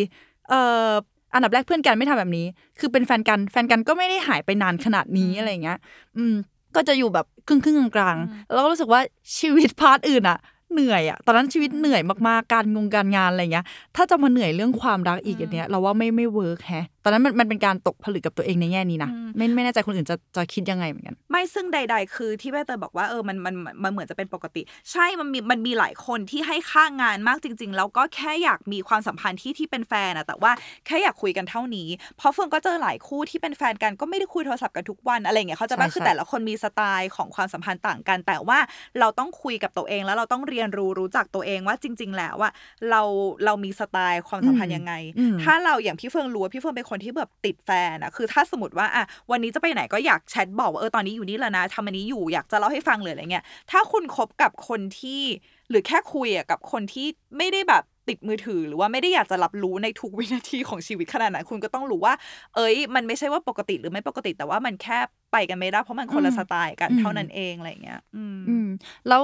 Speaker 3: เอ่ออันดับแรกเพื่อนกันไม่ทำแบบนี้ คือเป็นแฟนกัน แฟนกันก็ไม่ได้หายไปนานขนาดนี้อะไรอย่างเงี้ย อืม ก็จะอยู่แบบครึ่งครึ่งๆกลางๆแล้วก็รู้สึกว่าชีวิต part อื่นอะเหนื่อยอะตอนนั้นชีวิตเหนื่อยมากๆ การงงการงานอะไรเงี้ย ถ้าจะมาเหนื่อยเรื่องความรักอีกอันเนี้ย เราว่าไม่ไม่ work แฮะตอนนั้นมันมันเป็นการตกผลึกกับตัวเองในแง่นี้นะไม่ไม่แน่ใจคนอื่นจะจะคิดยังไงเหมือนกัน
Speaker 1: ไม่ซึ่งใด ๆ คือที่แม่เตยบอกว่าเออมันมันมันเหมือนจะเป็นปกติ ใช่มันมีมันมีหลายคนที่ให้ค่างานมากจริง ๆ แล้วก็แค่อยากมีความสัมพันธ์ที่ที่เป็นแฟนอะแต่ว่าแค่อยากคุยกันเท่านี้ เพราะเฟืองก็เจอหลายคู่ที่เป็นแฟนกันก็ไม่ได้คุยโทรศัพท์กันทุกวันอะไรอย่างเงี้ยเขาจะ
Speaker 3: ใช่
Speaker 1: ว่าคือ
Speaker 3: ใช่
Speaker 1: แต่ละคนมีสไตล์ของความสัมพันธ์ต่างกัน แต่ว่าเราต้องคุยกับตัวเองแล้วเราต้องเรียนรู้รู้จักตัวเองว่าจริง ๆ แล้วว่าเราเรามีสไตล์ความสัมพันธ์ยังไง
Speaker 3: อืม
Speaker 1: ถ้าเราอย่างพี่เฟืองรู้ว่าพี่เฟืองเป็นคนที่แบบติดแฟนอะคือถ้าสมมติว่าอะวันนี้จะไปไหนก็อยากแชทบอกว่าเออตอนนี้อยู่นี่แล้วนะทำอันนี้อยู่อยากจะเล่าให้ฟังเลยอะไรเงี้ยถ้าคุณคบกับคนที่หรือแค่คุยอะกับคนที่ไม่ได้แบบติดมือถือหรือว่าไม่ได้อยากจะรับรู้ในทุกวินาทีของชีวิตขนาดนั้นคุณก็ต้องรู้ว่า เอ้ย มันไม่ใช่ว่าปกติหรือไม่ปกติแต่ว่ามันแค่ไปกันไม่ได้เพราะมันคนละ
Speaker 3: อืม
Speaker 1: สไตล์กัน
Speaker 3: อืม
Speaker 1: เท่านั้นเองอะไรเงี้ยอืม
Speaker 3: อืมแล้ว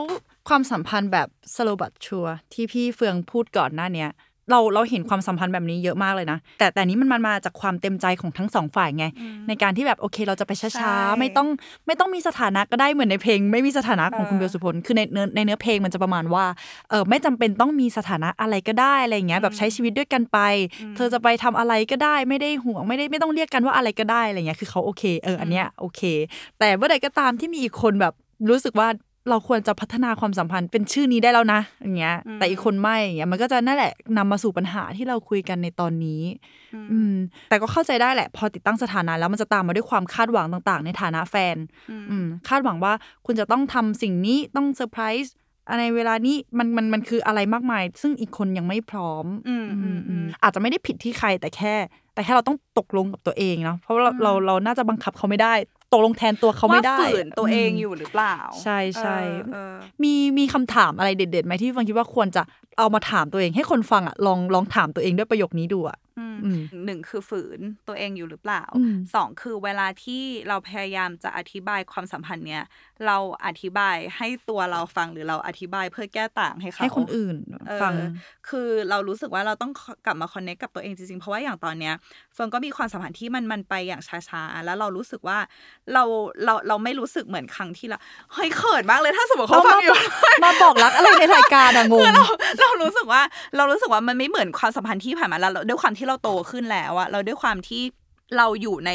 Speaker 3: ความสัมพันธ์แบบ slow but sure ที่พี่เฟืองพูดก่อนหน้าเนี้ย เราเราเห็นความสัมพันธ์แบบนี้เยอะมากเลยนะ แต่แต่นี้มันมันมาจากความเต็มใจของทั้งสองฝ่ายไง ในการที่แบบโอเคเราจะไป
Speaker 1: ใช่
Speaker 3: ช้าๆ ไม่ต้องไม่ต้องมีสถานะก็ได้เหมือนในเพลง ไม่มีสถานะของคุณ
Speaker 1: เอ
Speaker 3: เบ
Speaker 1: อ
Speaker 3: ลสุพลคือในเนื้อในเนื้อเพลงมันจะประมาณว่าเออไม่จำเป็นต้องมีสถานะอะไรก็ได้อะไรอย่างเงี้ยแบบใช้ชีวิตด้วยกันไป เธอจะไปทำอะไรก็ได้ไม่ได้ห่วงไม่ได้ไม่ต้องเรียกกันว่าอะไรก็ได้อะไรเงี้ยคือเขาโอเคเอออันเนี้ยโอเค แต่เมื่อใดก็ตามที่มีอีกคนแบบรู้สึกว่า เราควรจะพัฒนาความสัมพันธ์เป็นชื่อนี้ได้แล้วนะอย่างเงี้ย
Speaker 1: อืม
Speaker 3: แต่อีกคนไม่อย่างเงี้ยมันก็จะนั่นแหละนำมาสู่ปัญหาที่เราคุยกันในตอนนี้ อืม แต่ก็เข้าใจได้แหละ พอติดตั้งสถานะแล้วมันจะตามมาด้วยความคาดหวังต่าง ๆ ในฐานะแฟน อืม คาดหวังว่าคุณจะต้องทำสิ่งนี้ต้องเซอร์ไพรส์ในเวลานี้มันมันมันคืออะไรมากมาย ซึ่งอีกคนยังไม่พร้อม
Speaker 1: อืมอืมอืม
Speaker 3: อาจจะไม่ได้ผิดที่ใครแต่แค่ แต่แค่เราต้องตกลงกับตัวเองเนาะเพราะเราเราเราน่าจะบังคับเขาไม่ได้ ตกลงแทนตัวเขาไม่ได้
Speaker 1: ว่าฝืนตัวเอง
Speaker 3: ม
Speaker 1: อยู่หรือเปล่า
Speaker 3: ใช่ใช่
Speaker 1: เออเออ
Speaker 3: มีมีคำถามอะไรเด็ดๆไหมที่ฟังคิดว่าควรจะเอามาถามตัวเองให้คนฟังอะลองลองถามตัวเองด้วยประโยคนี้ดูอะ
Speaker 1: อืม
Speaker 3: อืม
Speaker 1: หนึ่งคือฝืนตัวเองอยู่หรือเปล่า
Speaker 3: อืม
Speaker 1: สองคือเวลาที่เราพยายามจะอธิบายความสัมพันธ์เนี้ยเราอธิบายให้ตัวเราฟังหรือเราอธิบายเพื่อแก้ต่างให้เขา
Speaker 3: ให้คนอื่น
Speaker 1: เออ
Speaker 3: ฟัง
Speaker 1: คือเรารู้สึกว่าเราต้องกลับมา connect กับตัวเองจริงๆ เพราะว่าอย่างตอนเนี้ยเฟืองก็มีความสัมพันธ์ที่มันมันไปอย่างช้าๆ แล้วเรารู้สึกว่าเราเราเราไม่รู้สึกเหมือนครั้งที่เราเฮ้ยเขินมากเลยถ้าสมมติเขาฟังอยู่
Speaker 3: มาบอกรักอะไรในรายการอะงง
Speaker 1: เรารู้สึกว่าเรารู้สึกว่ามันไม่เหมือนความสัมพันธ์ที่ผ่านมาแล้วเราด้วยความที่เราโตขึ้นแล้วอะเราด้วยความที่เราอยู่ใน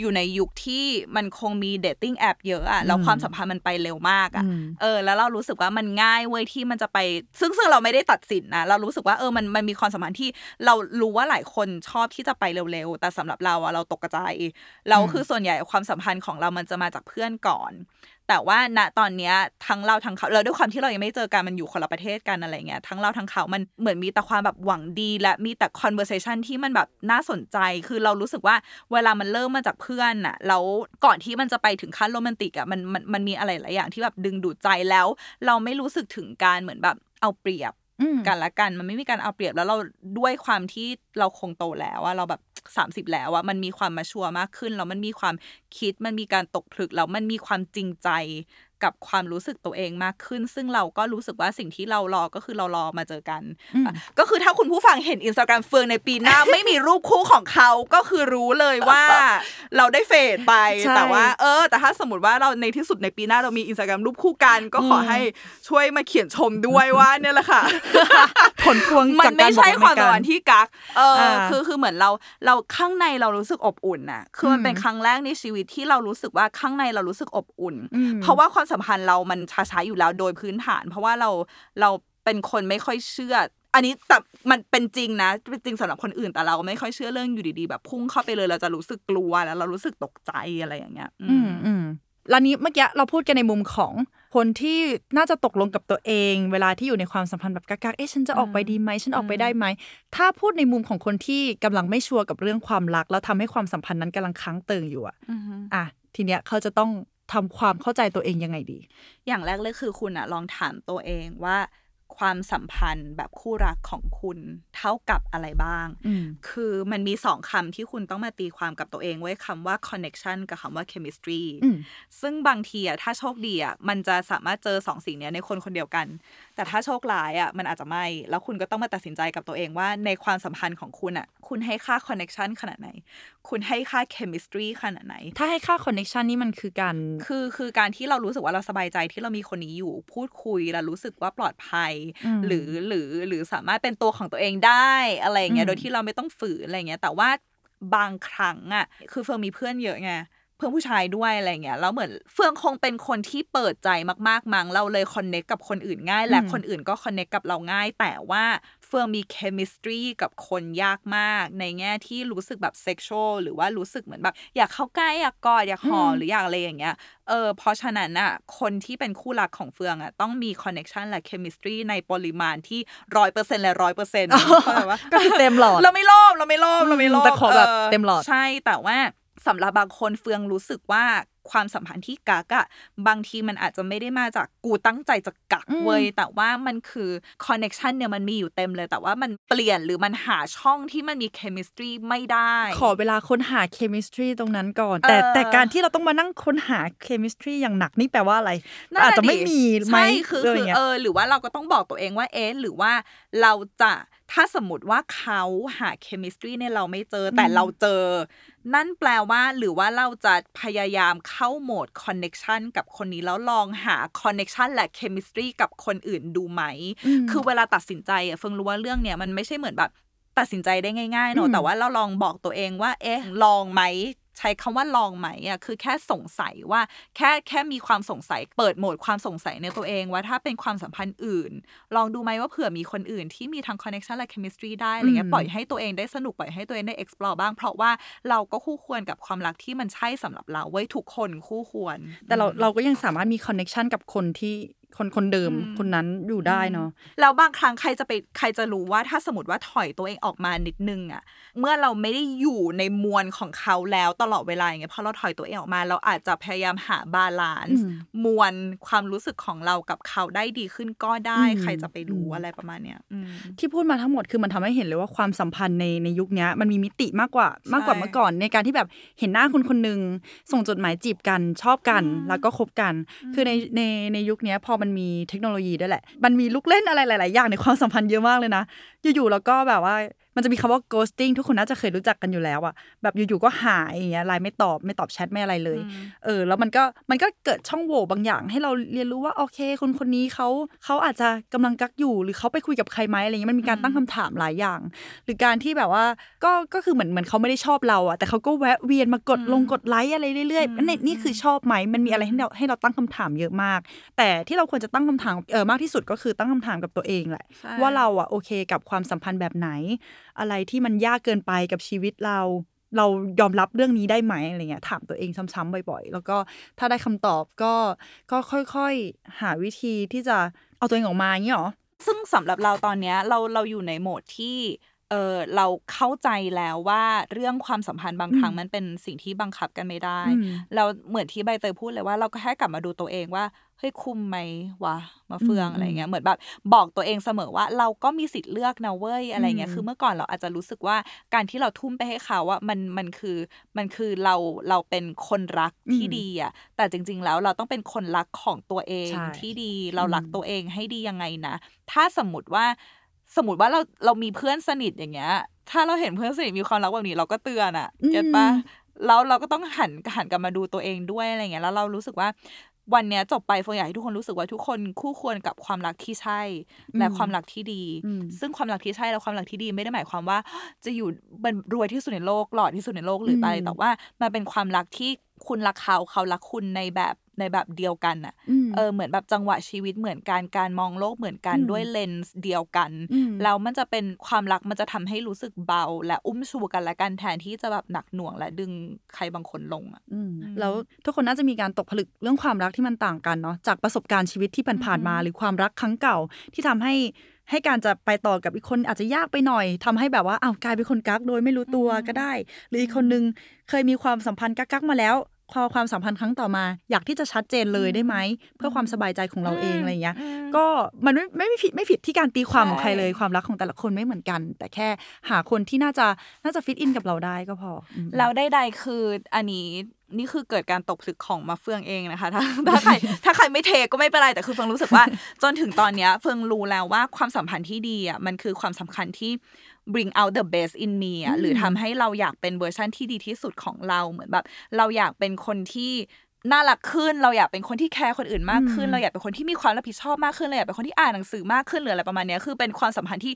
Speaker 1: อยู่ในยุคที่มันคงมี dating app เยอะอะแล้ว
Speaker 3: อืม
Speaker 1: ความสัมพันธ์มันไปเร็วมากอะ
Speaker 3: อืม
Speaker 1: เออ แล้วเรารู้สึกว่ามันง่ายเว้ยที่มันจะไป ซึ่งซึ่งเราไม่ได้ตัดสินนะเรารู้สึกว่าเออมันมันมีความสัมพันธ์ที่เรารู้ว่าหลายคนชอบที่จะไปเร็วๆแต่สำหรับเราอะเราตกกระจายเรา
Speaker 3: อืม
Speaker 1: คือส่วนใหญ่ความสัมพันธ์ของเรามันจะมาจากเพื่อนก่อน แต่ว่าณตอนเนี้ยทั้งเราทั้งเขาเราด้วยความที่เรายังไม่เจอกันมันอยู่คนละประเทศกันอะไรเงี้ยทั้งเราทั้งเขามันเหมือนมีแต่ความแบบหวังดี และมีแต่ conversation ที่มันแบบน่าสนใจ คือเรารู้สึกว่าเวลามันเริ่มมาจากเพื่อนน่ะแล้วก่อนที่มันจะไปถึงขั้นโรแมนติกอะมันมันมันมีอะไรหลายอย่างที่แบบดึงดูดใจแล้ว เราไม่รู้สึกถึงการเหมือนแบบเอาเปรียบกันละกัน มันไม่มีการเอาเปรียบแล้วเราด้วยความที่เราคงโตแล้วว่าเราแบบ 30 แล้วอะมันมีความ mature มากขึ้นแล้วมันมีความคิดมันมีการตกผลึกแล้วมันมีความจริงใจ กับความรู้สึกตัวเองมากขึ้น ซึ่งเราก็รู้สึกว่าสิ่งที่เรารอก็คือเรารอมาเจอกัน
Speaker 3: อืม
Speaker 1: อะก็คือถ้าคุณผู้ฟังเห็นอินสตาแกรมเฟืองในปีหน้า ไม่มีรูปคู่ของเขาก็คือรู้เลยว่าเราได้ fade ไป
Speaker 3: ใช่
Speaker 1: แต่ว่า เออ แต่ถ้าสมมติว่าเราในที่สุดในปีหน้าเรามีอินสตาแกรมรูปคู่กัน ก็ขอให้ช่วยมาเขียนชมด้วยว่าเนี่ยแหละค่ะ
Speaker 3: ผลพวง
Speaker 1: มั
Speaker 3: จานก
Speaker 1: ไม่
Speaker 3: การ
Speaker 1: ใช่
Speaker 3: บอก
Speaker 1: ความ
Speaker 3: ใน
Speaker 1: สัม
Speaker 3: กา
Speaker 1: พั
Speaker 3: ร
Speaker 1: นธ์ที่กักเออ
Speaker 3: อ่า
Speaker 1: คือคือเหมือนเราเราข้างในเรารู้สึกอบอุ่นน่ะคือมัน
Speaker 3: อืม
Speaker 1: เป็นครั้งแรกในชีวิตที่เรารู้สึกว่าข้างในเรารู้สึกอบอุ่น
Speaker 3: อืม
Speaker 1: เพราะว่าความสัมพันธ์เรามันช้าๆอยู่แล้วโดยพื้นฐาน เพราะว่าเราเราเป็นคนไม่ค่อยเชื่อ อันนี้แต่มันเป็นจริงนะเป็นจริงสำหรับคนอื่นแต่เราไม่ค่อยเชื่อเรื่องอยู่ดีๆ แบบพุ่งเข้าไปเลยเราจะรู้สึกกลัวแล้ว เรารู้สึกตกใจอะไรอย่างเงี้ย
Speaker 3: อืมอืมแล้วนี้เมื่อกี้เราพูดกันในมุมของคนที่น่าจะตกลงกับตัวเอง เวลาที่อยู่ในความสัมพันธ์แบบกักๆ เอ๊ะฉันจะออกไปดีไหมฉันออกไปได้ไหม ถ้าพูดในมุมของคนที่กำลังไม่ชัวร์กับเรื่องความรัก แล้วทำให้ความสัมพันธ์นั้นกำลังค้างเติ่งอยู่อะ
Speaker 1: อือฮึ
Speaker 3: อะทีเนี้ยเขาจะต้อง ทำความเข้าใจตัวเองยังไงดี
Speaker 1: อย่างแรกเลยคือคุณอะลองถามตัวเองว่า ความสัมพันธ์แบบคู่รักของคุณเท่ากับอะไรบ้าง
Speaker 3: อืม
Speaker 1: คือมันมีสองคำที่คุณต้องมาตีความกับตัวเองไว้คำว่า connection กับคำว่า chemistry
Speaker 3: อืม
Speaker 1: ซึ่งบางทีอะถ้าโชคดีอะมันจะสามารถเจอสองสิ่งเนี้ยในคนคนเดียวกัน แต่ถ้าโชคร้ายอะมันอาจจะไม่ แล้วคุณก็ต้องมาตัดสินใจกับตัวเองว่าในความสัมพันธ์ของคุณอะคุณให้ค่า connection ขนาดไหน คุณให้ค่า chemistry ขนาดไหน
Speaker 3: ถ้าให้ค่าคอนเน t ชันนี่มันคือการ
Speaker 1: คือคือการที่เรารู้สึกว่าเราสบายใจที่เรามีคนนี้อยู่ พูดคุยแล้วรู้สึกว่าปลอดภัย
Speaker 3: อืม
Speaker 1: หรือหรือหรือสามารถเป็นตัวของตัวเองได้อะไรอย่างเงี้
Speaker 3: อื
Speaker 1: ย
Speaker 3: ม
Speaker 1: โดยที่เราไม่ต้องฝืนอะไรเงี้ยแต่ว่าบางครั้งอะคือเฟืองมีเพื่อนเยอะไงเพื่อนผู้ชายด้วยอะไรเงี้ยแล้วเหมือนเฟืองคงเป็นคนที่เปิดใจมากๆมั้งเราเลยคอนเน c t กับคนอื่นง่าย และคนอื่นก็ connect กับเราง่าย แต่ว่าเฟืองมี chemistry กับคนยากมาก ในแง่ที่รู้สึกแบบ sexual หรือว่ารู้สึกเหมือนแบบอยากเข้าใกล้อยากกอดอยากหอม
Speaker 3: อืม
Speaker 1: หรืออยากอะไรอย่างเงี้ยเออเพราะฉะนั้นน่ะคนที่เป็นคู่รักของเฟืองอะต้องมีคอนเน t ชันและเคมิสตรีในปริมาณที่ร้อยเปอร์เซ็นต์และร้อยเปอร์เซ็นต์เข้าใจปะ
Speaker 3: ก็คือเต็มหลอด
Speaker 1: เราไม่โลภเราไม่โลภเราไม่โลภ
Speaker 3: แต่ขอแบบเต็มหลอด
Speaker 1: ใช่แต่ว่าสำหรับบางคนเฟืองรู้สึกว่า ความสัมพันธ์ที่กั๊กอะบางทีมันอาจจะไม่ได้มาจากกูตั้งใจจะกั๊ก
Speaker 3: อืม
Speaker 1: เว้ยแต่ว่ามันคือคอนเน t ชันเนี่ยมันมีอยู่เต็มเลย แต่ว่ามันเปลี่ยนหรือมันหาช่องที่มันมี chemistry ไม่ได้
Speaker 3: ขอเวลาค้นหา chemistry ตรงนั้นก่อน แต่
Speaker 1: เออ
Speaker 3: แต่การที่เราต้องมานั่งค้นหา chemistry อย่างหนักนี่แปลว่าอะไร
Speaker 1: นั่น
Speaker 3: อาจ
Speaker 1: น่
Speaker 3: จะไม่
Speaker 1: ดิ
Speaker 3: มีไหม
Speaker 1: ใช่คือ
Speaker 3: เรื่ง
Speaker 1: คือ
Speaker 3: เงี้ย
Speaker 1: เออ หรือว่าเราก็ต้องบอกตัวเองว่าเอ๊ะหรือว่าเราจะ ถ้าสมมติว่าเขาหา chemistry ในเราไม่เจอแต่เราเจอ นั่นแปลว่าหรือว่าเราจะพยายามเข้าโหมด connection กับคนนี้แล้วลองหา connection และ chemistry กับคนอื่นดูไหม
Speaker 3: อืม
Speaker 1: คือเวลาตัดสินใจอะเฟืองรู้ว่าเรื่องเนี้ยมันไม่ใช่เหมือนแบบตัดสินใจได้ง่ายๆเน
Speaker 3: อะ
Speaker 1: อื
Speaker 3: ม
Speaker 1: แต่ว่าเราลองบอกตัวเองว่า เอ๊ะ ลองไหม ใช้คำว่าลองไหมอะคือแค่สงสัยว่าแค่แค่มีความสงสัย เปิดโหมดความสงสัยในตัวเองว่าถ้าเป็นความสัมพันธ์อื่น ลองดูไหมว่าเผื่อมีคนอื่นที่มีทั้งคอนเน t ชันและเคมิสตรีได้อะไรเงี้
Speaker 3: อื
Speaker 1: ย
Speaker 3: ม
Speaker 1: ปล่อยให้ตัวเองได้สนุกปล่อยให้ตัวเองได้ explore บ้าง เพราะว่าเราก็คู่ควรกับความรักที่มันใช่สำหรับเราเว้ยทุกคนคู่ควร
Speaker 3: แต่เราเราก็ยังสามารถมี connection กับคนที่ คนคนเดิม
Speaker 1: อืม
Speaker 3: คนนั้นอยู่ได้เนาะ
Speaker 1: แล้วบางครั้งใครจะไปใครจะรู้ว่าถ้าสมมติว่าถอยตัวเองออกมานิดนึงอะเมื่อเราไม่ได้อยู่ในมวลของเขาแล้วตลอดเวลาอย่างเงี้ยพอเราถอยตัวเองออกมา เราอาจจะพยายามหา balance
Speaker 3: อืม
Speaker 1: มวลความรู้สึกของเรากับเขาได้ดีขึ้นก็ได้
Speaker 3: อืม
Speaker 1: ใครจะไปรู้
Speaker 3: อืม
Speaker 1: อะไรประมาณเนี้ยอืม
Speaker 3: ที่พูดมาทั้งหมดคือมันทำให้เห็นเลยว่าความสัมพันธ์ในในยุคเนี้ยมันมีมิติมากกว่ามากกว่าเมื่อก่อน ในการที่แบบเห็นหน้าคนคนหนึ่งส่งจดหมายจีบกันชอบกันแล้วก็คบกัน คือในในในยุคเนี้ยพอมันมีเทคโนโลยีด้วยแหละ มันมีลูกเล่นอะไรหลาย ๆ อย่างในความสัมพันธ์เยอะมากเลยนะ อยู่ๆแล้วก็แบบว่ามันจะมีคำว่า ghosting ทุกคนน่าจะเคยรู้จักกันอยู่แล้วอะแบบอยู่ๆก็หายอย่างเงี้ยไลน์ไม่ตอบไม่ตอบแชทไม่อะไรเลย
Speaker 1: อืม
Speaker 3: เออ แล้วมันก็มันก็เกิดช่องโหว่บางอย่าง ให้เราเรียนรู้ว่าโอเค คนคนนี้เขาเขาอาจจะกำลังกักอยู่ หรือเขาไปคุยกับใครไหมอะไรเงี้ยมันมีการตั้งคำถามหลายอย่าง หรือการที่แบบว่าก็ก็คือเหมือนเหมือนเขาไม่ได้ชอบเราอะแต่เขาก็แวะเวียนมากดลงกดไลค์อะไรเรื่อย
Speaker 1: อืม
Speaker 3: ๆนั่นนี่คือชอบไหมมันมีอะไรให้เราให้เราตั้งคำถามเยอะมาก แต่ที่เราควรจะตั้งคำถามเออมากที่สุดก็คือตั้งคำถามกับตัวเองแหละ
Speaker 1: ใช่
Speaker 3: ว่าเราอะโอเคกับความสัมพันธ์แบบไหน อะไรที่มันยากเกินไปกับชีวิตเรา เรายอมรับเรื่องนี้ได้ไหมอะไรเงี้ยถามตัวเองซ้ำๆบ่อยๆ แล้วก็ถ้าได้คำตอบก็ก็ค่อยๆ หาวิธีที่จะเอาตัวเองออกมาอย่างนี้หรอ
Speaker 1: ซึ่งสำหรับเราตอนเนี้ยเราเราอยู่ในโหมดที่ เออเราเข้าใจแล้วว่าเรื่องความสัมพันธ์บางครั้ง
Speaker 3: อืม
Speaker 1: มันเป็นสิ่งที่บังคับกันไม่ได้
Speaker 3: อืม
Speaker 1: เราเหมือนที่ใบเตยพูดเลยว่าเราก็แค่กลับมาดูตัวเองว่าเฮ้ยคุมไหมวะมาเฟือง
Speaker 3: อืม
Speaker 1: อะไรเงี้ยเหมือนแบบบอกตัวเองเสมอว่าเราก็มีสิทธิ์เลือกนะเว้ยอะไรเงี้ย
Speaker 3: อืม
Speaker 1: คือเมื่อก่อนเราอาจจะรู้สึกว่าการที่เราทุ่มไปให้เขาว่ามันมันคือมันคือเราเราเป็นคนรักที่ดีอะแต่จริง ๆ แล้วเราต้องเป็นคนรักของตัวเอง
Speaker 3: ใช่
Speaker 1: ที่ดีเรารัก
Speaker 3: อืม
Speaker 1: ตัวเองให้ดียังไงนะ ถ้าสมมติว่า สมมติว่าเราเรามีเพื่อนสนิทอย่างเงี้ย ถ้าเราเห็นเพื่อนสนิทมีความรักแบบนี้เราก็เตือนอะเก็ตปะแล้วเราก็ต้องหันหันกลับมาดูตัวเองด้วยอะไรเงี้ยแล้วเรารู้สึกว่าวันเนี้ยจบไปโฟอยากให้ทุกคนรู้สึกว่าทุกคนคู่ควรกับความรักที่ใช่และความรักที่ดี
Speaker 3: อืม
Speaker 1: ซึ่งความรักที่ใช่และความรักที่ดีไม่ได้หมายความว่า จะอยู่เป็นรวยที่สุดในโลกหล่อที่สุดในโลกหรืออะไร
Speaker 3: อืม
Speaker 1: แต่ว่ามันเป็นความรักที่คุณรักเขาเขารักคุณในแบบ ในแบบเดียวกันอะ
Speaker 3: อืม
Speaker 1: เออเหมือนแบบจังหวะชีวิตเหมือนกันการมองโลกเหมือนกัน
Speaker 3: อืม
Speaker 1: ด้วยเลนส์เดียวกัน
Speaker 3: อืม
Speaker 1: แล้วมันจะเป็นความรักมันจะทำให้รู้สึกเบา และอุ้มชูกันและกันแทนที่จะแบบหนักหน่วงและดึงใครบางคนลงอะ
Speaker 3: อืมแล้วทุกคนน่าจะมีการตกผลึกเรื่องความรักที่มันต่างกันเนาะจากประสบการณ์ชีวิตที่ผ่านๆมาหรือความรักครั้งเก่าที่ทำให้ให้การจะไปต่อกับอีกคนอาจจะยากไปหน่อยทำให้แบบว่าอ้าวกลายเป็นคนกักโดยไม่รู้ตัวก็ได้ หรืออีกคนนึงเคยมีความสัมพันธ์กักๆมาแล้ว พอความสัมพันธ์ครั้งต่อมา อยากที่จะชัดเจนเลยได้ไหม เพื่อความสบายใจของเราเองอะไรเงี้ย
Speaker 1: อืม
Speaker 3: ก็มันไม่ไม่ไม่ผิดไม่ผิดที่การตีความของใคร
Speaker 1: ใช่
Speaker 3: เลยความรักของแต่ละคนไม่เหมือนกัน แต่แค่หาคนที่น่าจะน่าจะ fit in กับเราได้ก็พออืม
Speaker 1: แล้วใดๆคืออันนี้ นี่คือเกิดการตกผลึกของมาเฟืองเองนะคะ ถ้าถ้าใครถ้าใครไม่ take ก็ไม่เป็นไร แต่คือเฟืองรู้สึกว่า จนถึงตอนเนี้ยเฟืองรู้แล้วว่าความสัมพันธ์ที่ดีอะมันคือความสัมพันธ์ที่ bring out the best in me อะ
Speaker 3: อืม
Speaker 1: หรือทำให้เราอยากเป็นเวอร์ชันที่ดีที่สุดของเราเหมือนแบบ เราอยากเป็นคนที่ น่ารักขึ้นเราอยากเป็นคนที่แคร์คนอื่นมากขึ้น
Speaker 3: อืม
Speaker 1: เราอยากเป็นคนที่มีความรับผิดชอบมากขึ้นเราอยากเป็นคนที่อ่านหนังสือมากขึ้นหรืออะไรประมาณเนี้ยคือเป็นความสัมพันธ์ที่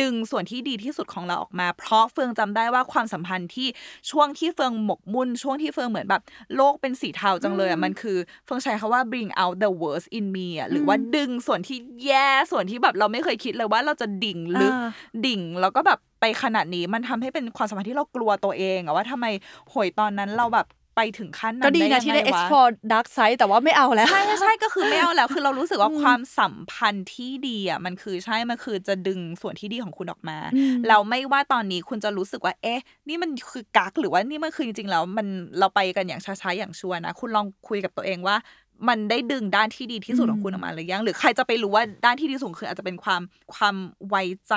Speaker 1: ดึงส่วนที่ดีที่สุดของเราออกมา เพราะเฟืองจำได้ว่าความสัมพันธ์ที่ช่วงที่เฟืองหมกมุ่นช่วงที่เฟืองเหมือนแบบโลกเป็นสีเทาจังเลยอะมันคือเฟืองใช้คำว่า bring out the worst in me อะหรือว่าดึงส่วนที่แย่ส่วนที่แบบเราไม่เคยคิดเลยว่าเราจะดิ่งลึก
Speaker 3: อ่า
Speaker 1: ดิ่งแล้วก็แบบไปขนาดนี้มันทำให้เป็นความสัมพันธ์ที่เรากลัวตัวเองอะว่าทำไมโหยตอนนั้นเราแบบ ไปถึงขั้นนั้น
Speaker 3: ก็ดีนะ
Speaker 1: ยัง
Speaker 3: ที่ได้
Speaker 1: งว
Speaker 3: explore dark side แต่ว่าไม่เอาแล้ว
Speaker 1: ใช่ใช่ใช่ก็คือไม่เอาแล้ว คือเรารู้สึกว่าความสัมพันธ์ที่ดีอะมันคือใช่ มันคือจะดึงส่วนที่ดีของคุณออกมา
Speaker 3: อืม
Speaker 1: แล้วไม่ว่าตอนนี้คุณจะรู้สึกว่า เอ๊ะ นี่มันคือกักหรือว่านี่มันคือจริงๆแล้วมันเราไปกันอย่างช้าๆอย่างชัวร์นะ คุณลองคุยกับตัวเองว่า มันได้ดึงด้านที่ดีที่สุดของคุณออกมาหรือยัง หรือใครจะไปรู้ว่าด้านที่ดีที่สุดคืออาจจะเป็นความความไว้ใจ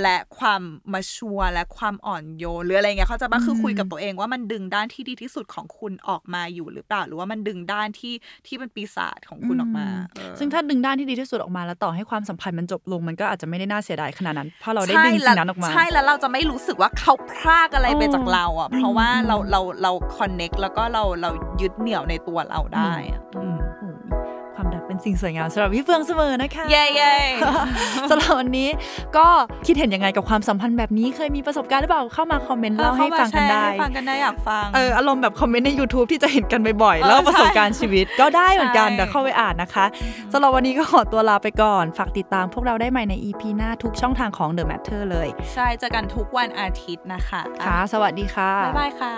Speaker 1: และความมาชัวร์และความอ่อนโยนหรืออะไรเงี้ยเขาใจะปะคือคุยกับตัวเองว่ามันดึงด้านที่ดีที่สุดของคุณออกมาอยู่หรือเปล่า หรือว่ามันดึงด้านที่ที่เป็นปีศาจของคุณออกมาเออ
Speaker 3: ซึ่งถ้าดึงด้านที่ดีที่สุดออกมาแล้วต่อให้ความสัมพันธ์มันจบลงมันก็อาจจะไม่ได้น่าเสียดายขนาดนั้นเพราะเราได้ดึงสิ่งนั้นออกมา
Speaker 1: ใช่แล้วเราจะไม่รู้สึกว่าเขาพรากอะไรไป
Speaker 3: อ๋อ
Speaker 1: จากเราอะเพราะว่า
Speaker 3: อืม
Speaker 1: เราเราเราคอนเน็กแล้วก็เราเรายึดเหนี่ยวในตัวเราได้อะ
Speaker 3: อืมโอ้ยความรักเป็นสิ่งสวยงามสำหรับพี่เฟืองเสมอนะคะ
Speaker 1: เย้เย้
Speaker 3: สำหรับวันนี้ก็คิดเห็นยังไงกับความสัมพันธ์แบบนี้เคยมีประสบการณ์หรือเปล่าเข้ามาคอมเมนต์เล่าให้ฟังกันได้
Speaker 1: ให้ฟังกันได้อยากฟัง
Speaker 3: เอออารมณ์แบบคอมเมนต์ใน YouTube ที่จะเห็นกันบ่อยๆแล้วก็
Speaker 1: เออ
Speaker 3: ประสบการณ์ชีวิตก็ได้เหมือนกัน
Speaker 1: ใช่
Speaker 3: เดี๋ยวเข้าไปอ่านนะคะสำหรับวันนี้ก็ขอตัวลาไปก่อนฝากติดตามพวกเราได้ใหม่ใน EP หน้าทุกช่องทางของ The Matter เลย
Speaker 1: ใช่เจอกันทุกวันอาทิตย์นะคะ
Speaker 3: ค่ะสวัสดีค่ะ
Speaker 1: บ๊ายบายค่ะ